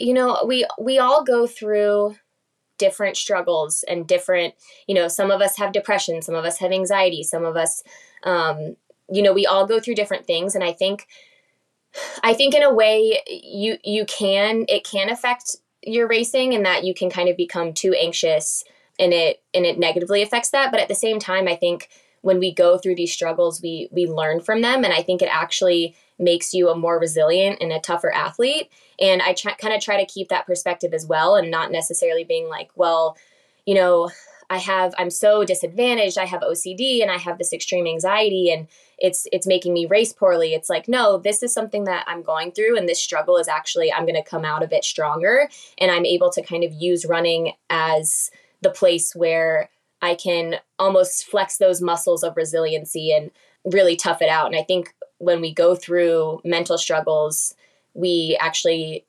You know, we we all go through different struggles and different, you know, some of us have depression, some of us have anxiety, some of us um, you know, we all go through different things. And I think I think in a way you you can it can affect your racing and that you can kind of become too anxious and it and it negatively affects that, but at the same time I think when we go through these struggles we we learn from them. And i think it actually makes you a more resilient and a tougher athlete and i kind of try to keep that perspective as well and not necessarily being like well you know i have i'm so disadvantaged i have ocd and i have this extreme anxiety and it's it's making me race poorly it's like no this is something that i'm going through and this struggle is actually i'm going to come out of it stronger and i'm able to kind of use running as the place where I can almost flex those muscles of resiliency and really tough it out. And I think when we go through mental struggles, we actually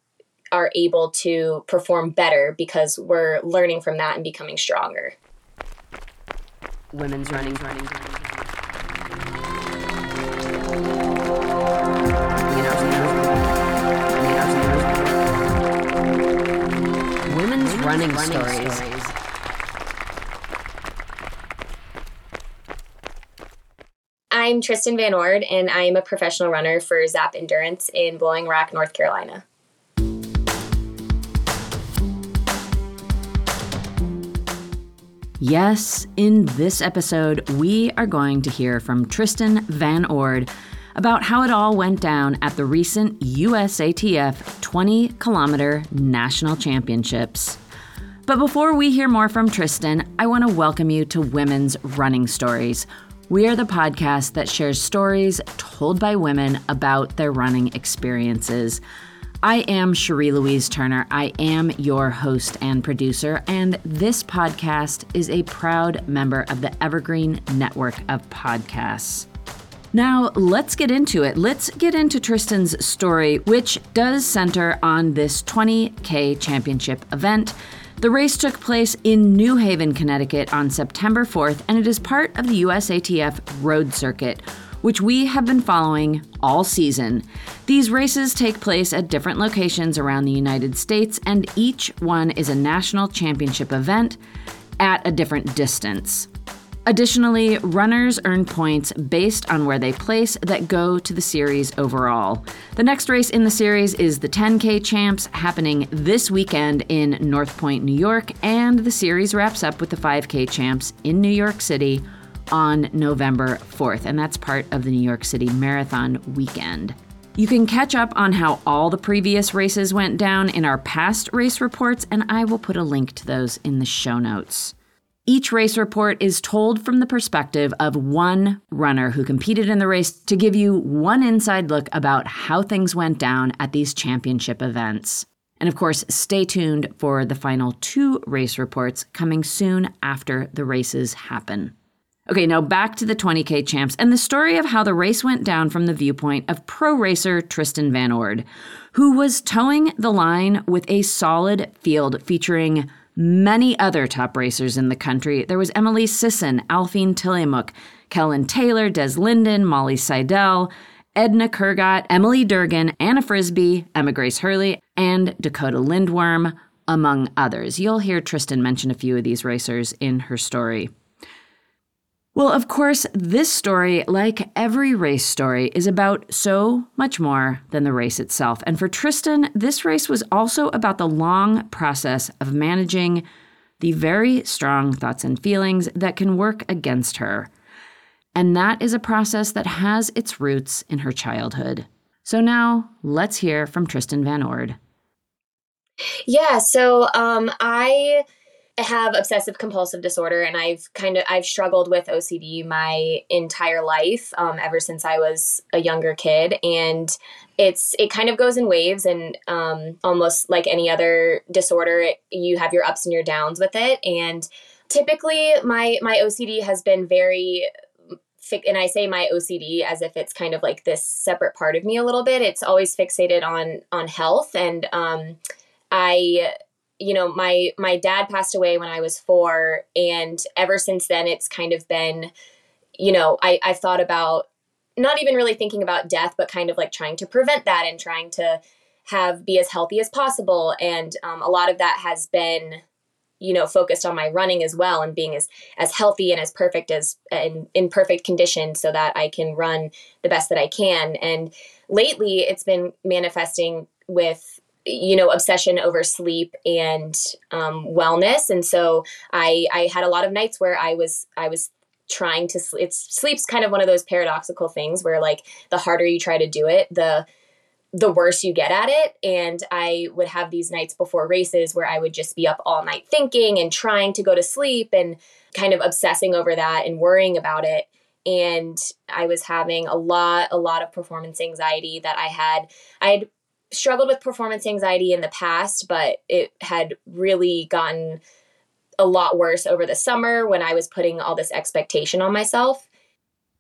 are able to perform better because we're learning from that and becoming stronger. Women's running, running, running. Women's running, running stories. stories. I'm Tristin Van Ord, and I am a professional runner for Zap Endurance in Blowing Rock, North Carolina. Yes, in this episode, we are going to hear from Tristin Van Ord about how it all went down at the recent USATF 20 kilometer national championships. But before we hear more from Tristin, I want to welcome you to Women's Running Stories, we are the podcast that shares stories told by women about their running experiences. I am Cherie Louise Turner. I am your host and producer, and this podcast is a proud member of the Evergreen Network of Podcasts. Now, let's get into it. Let's get into Tristin's story, which does center on this 20K championship event the race took place in New Haven, Connecticut on September 4th, and it is part of the USATF Road Circuit, which we have been following all season. These races take place at different locations around the United States, and each one is a national championship event at a different distance. Additionally, runners earn points based on where they place that go to the series overall. The next race in the series is the 10K Champs happening this weekend in Northport, New York, and the series wraps up with the 5K Champs in New York City on November 4th, and that's part of the New York City Marathon weekend. You can catch up on how all the previous races went down in our past race reports, and I will put a link to those in the show notes. Each race report is told from the perspective of one runner who competed in the race to give you one inside look about how things went down at these championship events. And of course, stay tuned for the final two race reports coming soon after the races happen. Okay, now back to the 20K champs and the story of how the race went down from the viewpoint of pro racer Tristin Van Ord, who was toeing the line with a solid field featuring many other top racers in the country. There was Emily Sisson, Aliphine Tuliamuk, Kellyn Taylor, Des Linden, Molly Seidel, Edna Kurgat, Emily Durgan, Anna Frisbie, Emma Grace Hurley, and Dakota Lindwurm, among others. You'll hear Tristin mention a few of these racers in her story. Well, of course, this story, like every race story, is about so much more than the race itself. And for Tristin, this race was also about the long process of managing the very strong thoughts and feelings that can work against her. And that is a process that has its roots in her childhood. So now let's hear from Tristin Van Ord. Yeah, so um, I have obsessive compulsive disorder and i've kind of i've struggled with ocd my entire life um, ever since i was a younger kid and it's it kind of goes in waves and um, almost like any other disorder you have your ups and your downs with it and typically my my ocd has been very and I say my OCD as if it's kind of like this separate part of me a little bit. It's always fixated on on health and um I you know my my dad passed away when i was four and ever since then it's kind of been you know i i thought about not even really thinking about death but kind of like trying to prevent that and trying to have be as healthy as possible. And um, a lot of that has been you know focused on my running as well and being as as healthy and as perfect as and in perfect condition so that i can run the best that i can. And lately it's been manifesting with you know obsession over sleep and um, wellness. And so i i had a lot of nights where i was i was trying to sleep it's sleep's kind of one of those paradoxical things where like the harder you try to do it the the worse you get at it. And i would have these nights before races where i would just be up all night thinking and trying to go to sleep and kind of obsessing over that and worrying about it. And i was having a lot a lot of performance anxiety that i had i had struggled with performance anxiety in the past, but it had really gotten a lot worse over the summer when I was putting all this expectation on myself.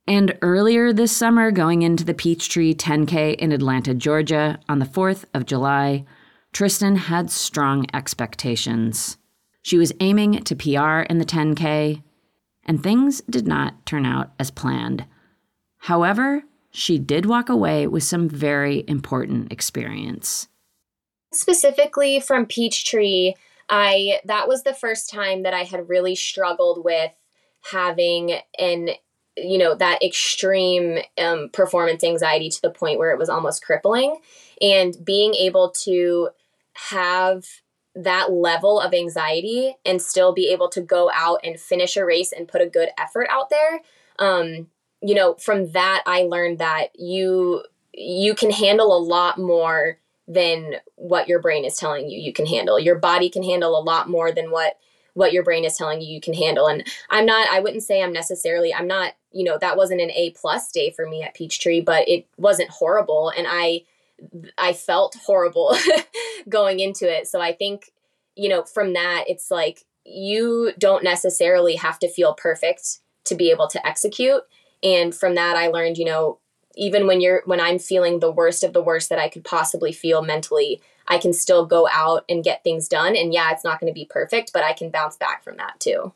And earlier this summer, going into the Peachtree 10K in Atlanta, Georgia, on the 4th of July, Tristin had strong expectations. She was aiming to PR in the 10K, and things did not turn out as planned. However, she did walk away with some very important experience. Specifically from Peachtree, I that was the first time that I had really struggled with having an you know that extreme um, performance anxiety to the point where it was almost crippling and being able to have that level of anxiety and still be able to go out and finish a race and put a good effort out there um, you know, from that I learned that you you can handle a lot more than what your brain is telling you you can handle. Your body can handle a lot more than what what your brain is telling you you can handle. And I'm not I wouldn't say I'm necessarily I'm not, you know, that wasn't an A plus day for me at Peachtree, but it wasn't horrible and I I felt horrible going into it. So I think, you know, from that it's like you don't necessarily have to feel perfect to be able to execute and from that i learned you know even when you're when i'm feeling the worst of the worst that i could possibly feel mentally i can still go out and get things done. And yeah it's not going to be perfect but i can bounce back from that too.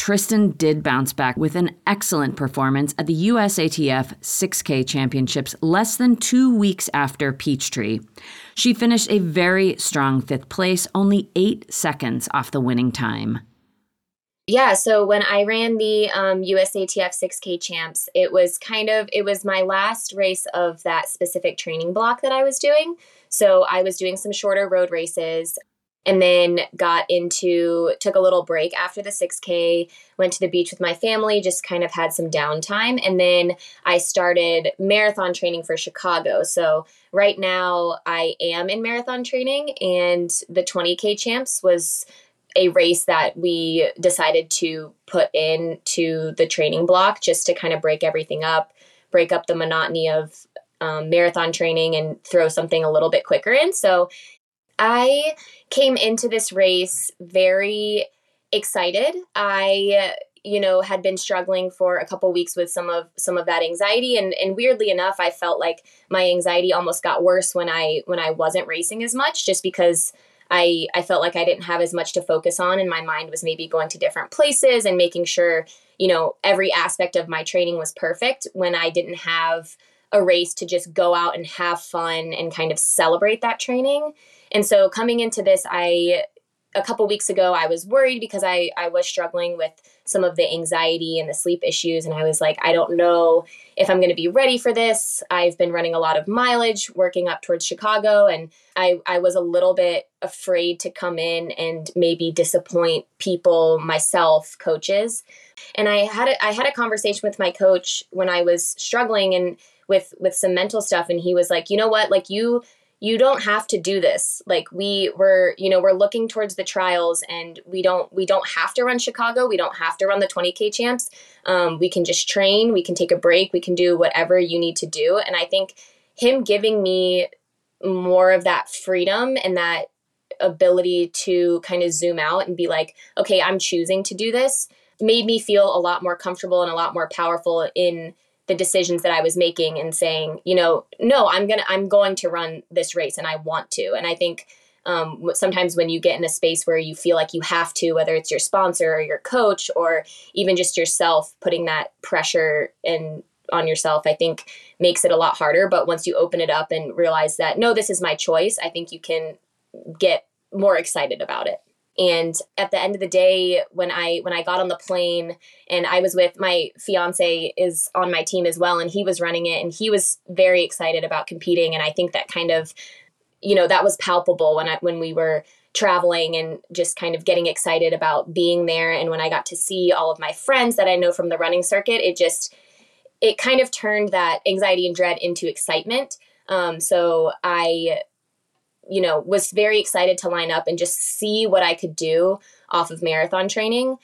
Tristin did bounce back with an excellent performance at the USATF 6K Championships less than two weeks after Peachtree. She finished a very strong fifth place, only eight seconds off the winning time yeah so when i ran the um, usatf 6k champs it was kind of it was my last race of that specific training block that i was doing. So i was doing some shorter road races and then got into took a little break after the 6k went to the beach with my family just kind of had some downtime. And then i started marathon training for chicago. So right now i am in marathon training and the 20k champs was a race that we decided to put into the training block just to kind of break everything up, break up the monotony of um, marathon training and throw something a little bit quicker in. So I came into this race very excited. I you know had been struggling for a couple weeks with some of some of that anxiety and and weirdly enough I felt like my anxiety almost got worse when I when I wasn't racing as much just because I I felt like I didn't have as much to focus on and my mind was maybe going to different places and making sure, you know, every aspect of my training was perfect when I didn't have a race to just go out and have fun and kind of celebrate that training. And so coming into this, I a couple weeks ago I was worried because I I was struggling with some of the anxiety and the sleep issues and I was like I don't know if I'm going to be ready for this. I've been running a lot of mileage working up towards Chicago and I I was a little bit afraid to come in and maybe disappoint people, myself, coaches. And I had a, I had a conversation with my coach when I was struggling and with with some mental stuff and he was like, "You know what? Like you you don't have to do this. Like we were you know we're looking towards the trials and we don't we don't have to run chicago. We don't have to run the 20k champs. Um, we can just train. We can take a break. We can do whatever you need to do. And i think him giving me more of that freedom and that ability to kind of zoom out and be like okay i'm choosing to do this made me feel a lot more comfortable and a lot more powerful in the decisions that I was making and saying, you know, no, I'm gonna I'm going to run this race and I want to. And I think um, sometimes when you get in a space where you feel like you have to, whether it's your sponsor or your coach or even just yourself, putting that pressure and on yourself, I think makes it a lot harder. But once you open it up and realize that no, this is my choice, I think you can get more excited about it and at the end of the day when i when i got on the plane and i was with my fiance is on my team as well and he was running it and he was very excited about competing. And i think that kind of you know that was palpable when i when we were traveling and just kind of getting excited about being there. And when i got to see all of my friends that i know from the running circuit it just it kind of turned that anxiety and dread into excitement. Um, so i you know, was very excited to line up and just see what I could do off of marathon training.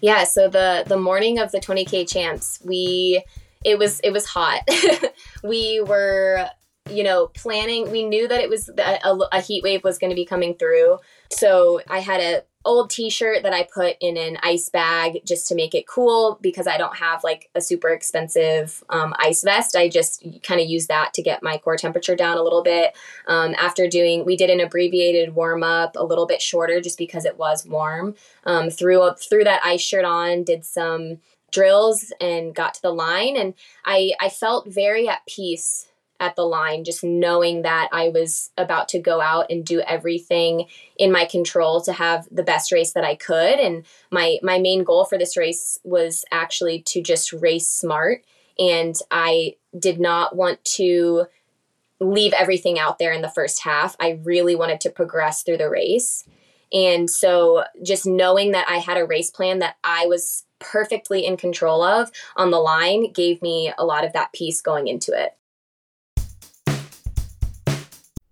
Yeah, so the the morning of the 20k champs, we it was it was hot. we were you know planning we knew that it was a, a heat wave was going to be coming through so i had a old t-shirt that I put in an ice bag just to make it cool because I don't have like a super expensive um, ice vest. I just kind of use that to get my core temperature down a little bit. Um, after doing, we did an abbreviated warm up, a little bit shorter just because it was warm. Um, threw up threw that ice shirt on, did some drills and got to the line, and I I felt very at peace at the line, just knowing that I was about to go out and do everything in my control to have the best race that I could. And my my main goal for this race was actually to just race smart. And I did not want to leave everything out there in the first half. I really wanted to progress through the race. And so just knowing that I had a race plan that I was perfectly in control of on the line gave me a lot of that peace going into it.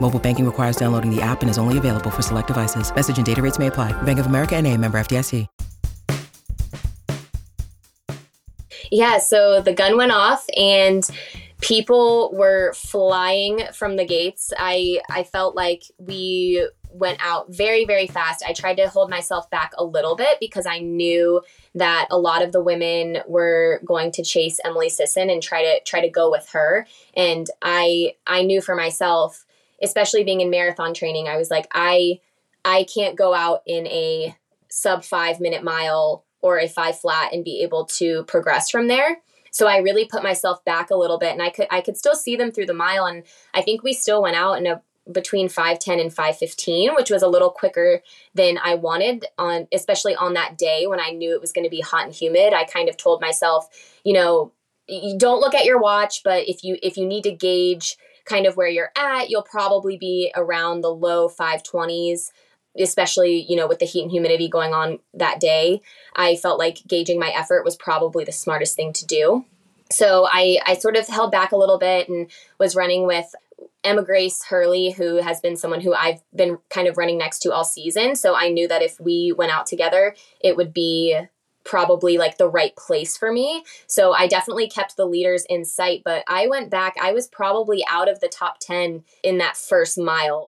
Mobile banking requires downloading the app and is only available for select devices. Message and data rates may apply. Bank of America and a member FDIC. Yeah, so the gun went off and people were flying from the gates. I I felt like we went out very very fast. I tried to hold myself back a little bit because I knew that a lot of the women were going to chase Emily Sisson and try to try to go with her. And I I knew for myself, especially being in marathon training, I was like I I can't go out in a sub 5 minute mile or a 5 flat and be able to progress from there. So I really put myself back a little bit and I could I could still see them through the mile and I think we still went out in a between 510 and 515 which was a little quicker than i wanted on especially on that day when i knew it was going to be hot and humid i kind of told myself you know you don't look at your watch but if you if you need to gauge kind of where you're at you'll probably be around the low 520s especially you know with the heat and humidity going on that day i felt like gauging my effort was probably the smartest thing to do so I, I sort of held back a little bit and was running with Emma Grace Hurley, who has been someone who I've been kind of running next to all season. So I knew that if we went out together, it would be probably like the right place for me. So I definitely kept the leaders in sight, but I went back, I was probably out of the top 10 in that first mile.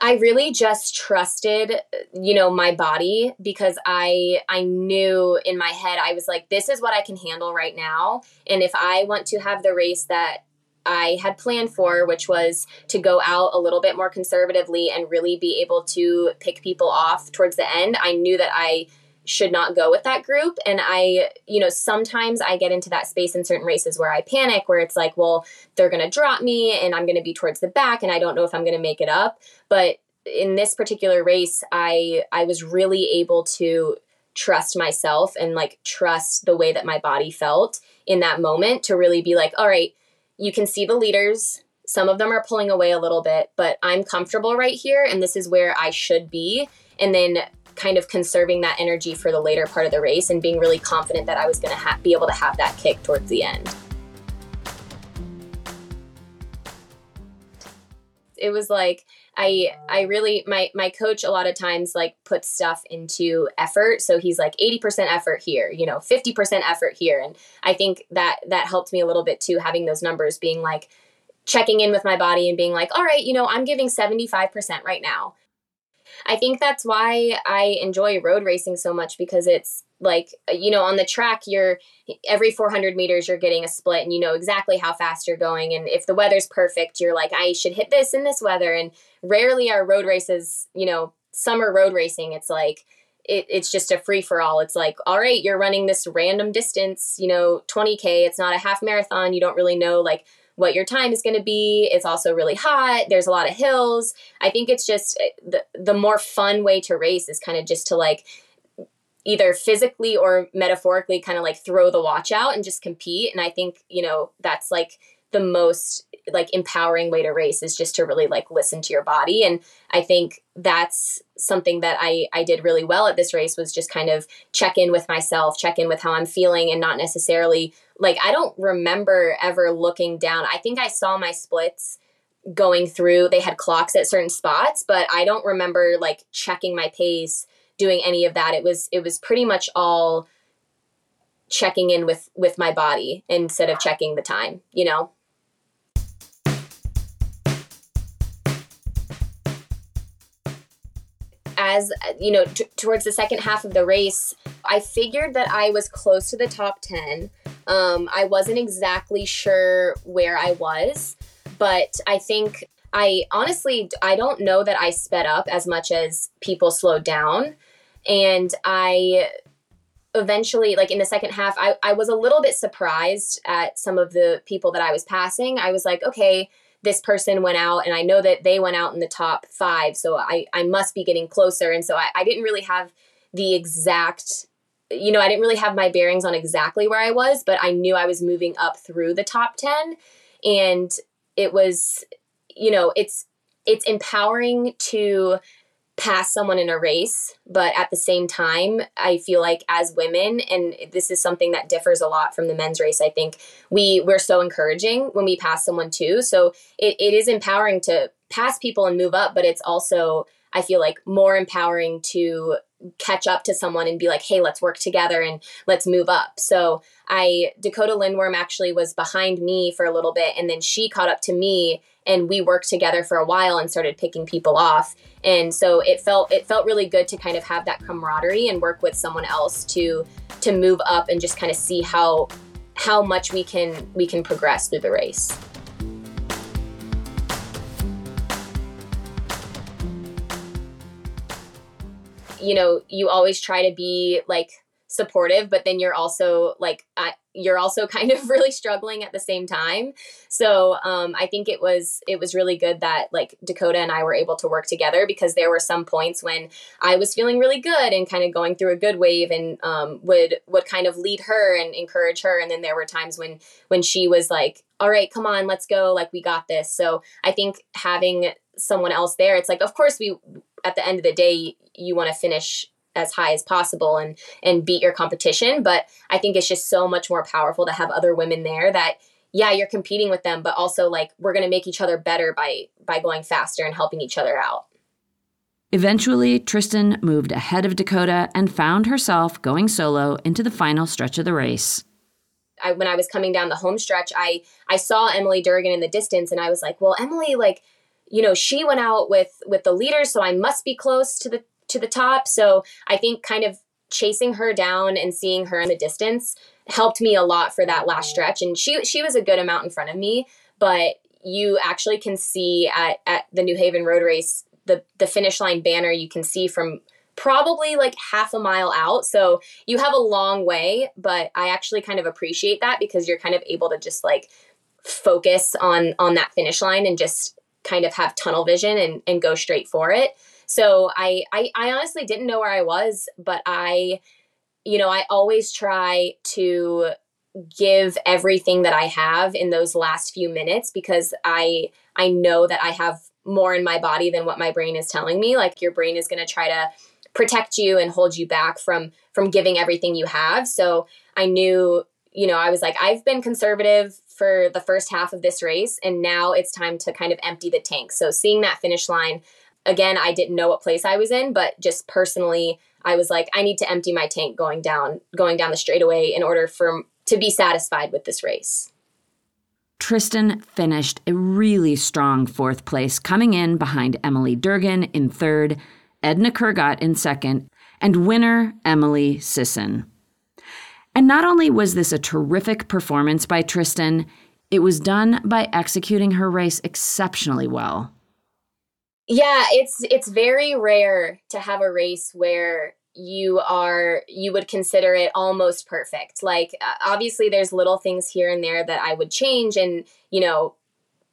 I really just trusted, you know, my body because I I knew in my head I was like this is what I can handle right now and if I want to have the race that I had planned for, which was to go out a little bit more conservatively and really be able to pick people off towards the end. I knew that I should not go with that group. And i you know sometimes i get into that space in certain races where i panic where it's like well they're going to drop me and i'm going to be towards the back and i don't know if i'm going to make it up. But in this particular race i i was really able to trust myself and like trust the way that my body felt in that moment to really be like all right you can see the leaders. Some of them are pulling away a little bit but i'm comfortable right here and this is where i should be. And then kind of conserving that energy for the later part of the race and being really confident that I was going to ha- be able to have that kick towards the end. It was like I I really my my coach a lot of times like puts stuff into effort. So he's like 80% effort here, you know, 50% effort here and I think that that helped me a little bit too having those numbers being like checking in with my body and being like, all right, you know, I'm giving 75% right now. I think that's why I enjoy road racing so much because it's like you know on the track you're every 400 meters you're getting a split and you know exactly how fast you're going and if the weather's perfect you're like I should hit this in this weather and rarely are road races you know summer road racing it's like it, it's just a free for all. It's like, all right, you're running this random distance, you know, 20K. It's not a half marathon. You don't really know like what your time is going to be. It's also really hot. There's a lot of hills. I think it's just eh, the the more fun way to race is kind of just to like either physically or metaphorically kind of like throw the watch out and just compete and I think, you know, that's like the most like empowering way to race is just to really like listen to your body and i think that's something that i i did really well at this race was just kind of check in with myself check in with how i'm feeling and not necessarily like I don't remember ever looking down. I think I saw my splits going through. They had clocks at certain spots, but I don't remember like checking my pace, doing any of that. It was it was pretty much all checking in with with my body instead of checking the time, you know. As you know, t- towards the second half of the race, I figured that I was close to the top 10 um, I wasn't exactly sure where I was, but I think I honestly I don't know that I sped up as much as people slowed down, and I eventually like in the second half I, I was a little bit surprised at some of the people that I was passing. I was like, okay, this person went out and I know that they went out in the top five, so I, I must be getting closer. And so I, I didn't really have the exact you know, I didn't really have my bearings on exactly where I was, but I knew I was moving up through the top 10 and it was you know, it's it's empowering to pass someone in a race, but at the same time, I feel like as women and this is something that differs a lot from the men's race, I think we we're so encouraging when we pass someone too. So it, it is empowering to pass people and move up, but it's also I feel like more empowering to catch up to someone and be like, hey, let's work together and let's move up. So I Dakota Lindwurm actually was behind me for a little bit and then she caught up to me and we worked together for a while and started picking people off. And so it felt it felt really good to kind of have that camaraderie and work with someone else to to move up and just kind of see how how much we can we can progress through the race. You know, you always try to be like supportive, but then you're also like, I, you're also kind of really struggling at the same time. So um, I think it was it was really good that like Dakota and I were able to work together because there were some points when I was feeling really good and kind of going through a good wave and um, would would kind of lead her and encourage her, and then there were times when when she was like, "All right, come on, let's go, like we got this." So I think having someone else there, it's like, of course we at the end of the day you want to finish as high as possible and and beat your competition but i think it's just so much more powerful to have other women there that yeah you're competing with them but also like we're going to make each other better by by going faster and helping each other out Eventually, Tristin moved ahead of Dakota and found herself going solo into the final stretch of the race. I, when I was coming down the home stretch, I I saw Emily Durgan in the distance, and I was like, "Well, Emily, like, you know, she went out with with the leaders, so I must be close to the to the top. So I think kind of chasing her down and seeing her in the distance helped me a lot for that last stretch. And she she was a good amount in front of me, but you actually can see at, at the New Haven Road Race the the finish line banner you can see from probably like half a mile out. So you have a long way, but I actually kind of appreciate that because you're kind of able to just like focus on on that finish line and just kind of have tunnel vision and, and go straight for it. So I, I I honestly didn't know where I was, but I you know, I always try to give everything that I have in those last few minutes because I I know that I have more in my body than what my brain is telling me. Like your brain is going to try to protect you and hold you back from from giving everything you have. So I knew, you know, I was like I've been conservative for the first half of this race and now it's time to kind of empty the tank. So seeing that finish line again, I didn't know what place I was in, but just personally I was like I need to empty my tank going down going down the straightaway in order for to be satisfied with this race. Tristin finished a really strong fourth place, coming in behind Emily Durgan in third, Edna Kurgat in second, and winner Emily Sisson. And not only was this a terrific performance by Tristin, it was done by executing her race exceptionally well. Yeah, it's it's very rare to have a race where you are you would consider it almost perfect like uh, obviously there's little things here and there that i would change and you know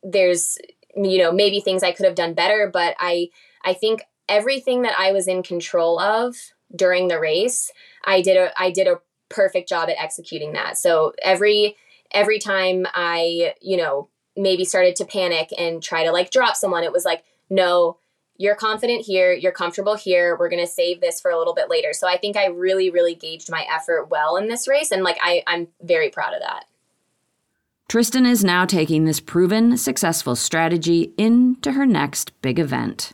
there's you know maybe things i could have done better but i i think everything that i was in control of during the race i did a i did a perfect job at executing that so every every time i you know maybe started to panic and try to like drop someone it was like no you're confident here, you're comfortable here, we're gonna save this for a little bit later. So I think I really, really gauged my effort well in this race, and like I, I'm very proud of that. Tristin is now taking this proven successful strategy into her next big event.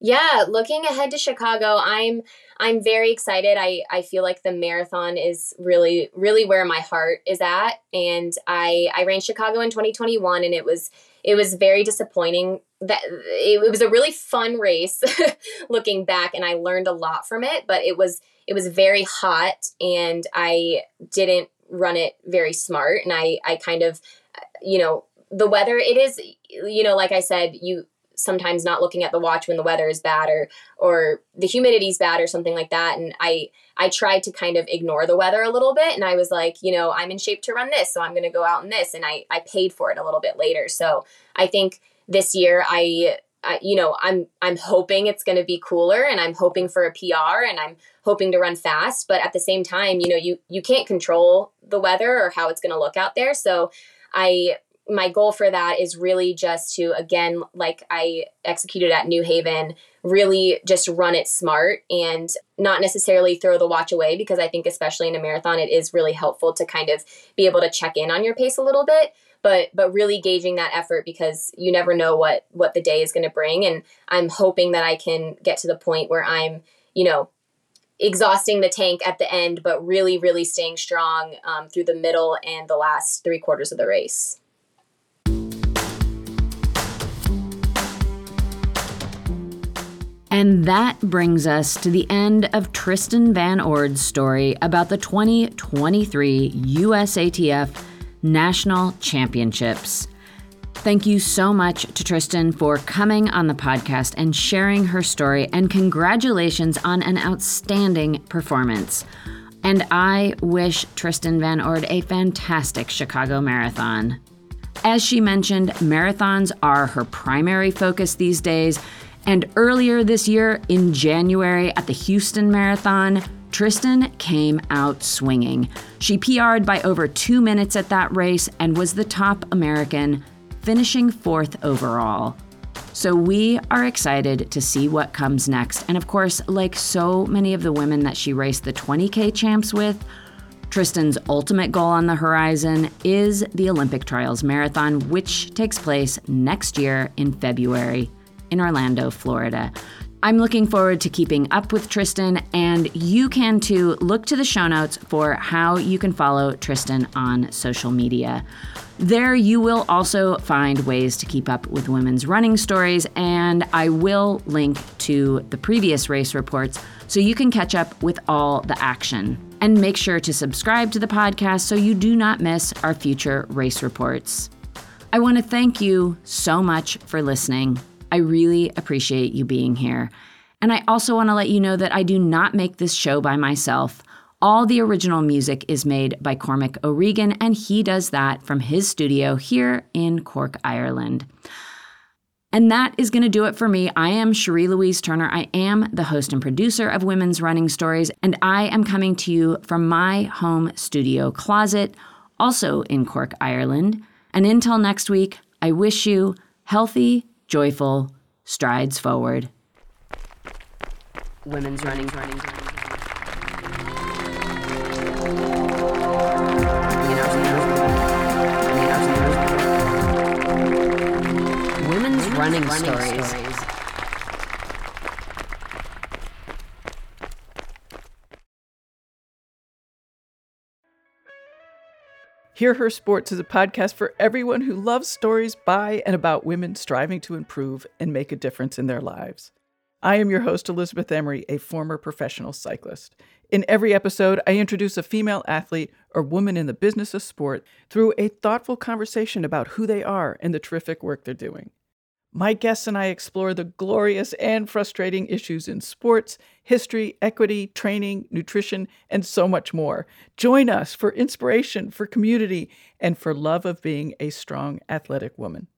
Yeah, looking ahead to Chicago, I'm I'm very excited. I I feel like the marathon is really really where my heart is at and I I ran Chicago in 2021 and it was it was very disappointing that it, it was a really fun race looking back and I learned a lot from it, but it was it was very hot and I didn't run it very smart and I I kind of you know the weather it is you know like I said you sometimes not looking at the watch when the weather is bad or or the humidity is bad or something like that and i i tried to kind of ignore the weather a little bit and i was like you know i'm in shape to run this so i'm going to go out in this and i i paid for it a little bit later so i think this year i I, you know, I'm I'm hoping it's going to be cooler, and I'm hoping for a PR, and I'm hoping to run fast. But at the same time, you know, you you can't control the weather or how it's going to look out there. So I my goal for that is really just to again like i executed at new haven really just run it smart and not necessarily throw the watch away because i think especially in a marathon it is really helpful to kind of be able to check in on your pace a little bit but but really gauging that effort because you never know what what the day is going to bring. And i'm hoping that i can get to the point where i'm you know exhausting the tank at the end but really really staying strong um, through the middle and the last three quarters of the race And that brings us to the end of Tristin Van Ord's story about the 2023 USATF National Championships. Thank you so much to Tristin for coming on the podcast and sharing her story, and congratulations on an outstanding performance. And I wish Tristin Van Ord a fantastic Chicago Marathon. As she mentioned, marathons are her primary focus these days, and earlier this year, in January at the Houston Marathon, Tristin came out swinging. She PR'd by over two minutes at that race and was the top American, finishing fourth overall. So we are excited to see what comes next. And of course, like so many of the women that she raced the 20K champs with, Tristin's ultimate goal on the horizon is the Olympic Trials Marathon, which takes place next year in February in Orlando, Florida. I'm looking forward to keeping up with Tristin, and you can too. Look to the show notes for how you can follow Tristin on social media. There, you will also find ways to keep up with women's running stories, and I will link to the previous race reports so you can catch up with all the action. And make sure to subscribe to the podcast so you do not miss our future race reports. I want to thank you so much for listening. I really appreciate you being here. And I also want to let you know that I do not make this show by myself. All the original music is made by Cormac O'Regan, and he does that from his studio here in Cork, Ireland. And that is going to do it for me. I am Cherie Louise Turner. I am the host and producer of Women's Running Stories, and I am coming to you from my home studio closet, also in Cork, Ireland. And until next week, I wish you healthy, joyful strides forward. Women's Running, running, running. running, running stories. stories. Hear Her Sports is a podcast for everyone who loves stories by and about women striving to improve and make a difference in their lives. I am your host, Elizabeth Emery, a former professional cyclist. In every episode, I introduce a female athlete or woman in the business of sport through a thoughtful conversation about who they are and the terrific work they're doing. My guests and I explore the glorious and frustrating issues in sports, history, equity, training, nutrition, and so much more. Join us for inspiration, for community, and for love of being a strong athletic woman.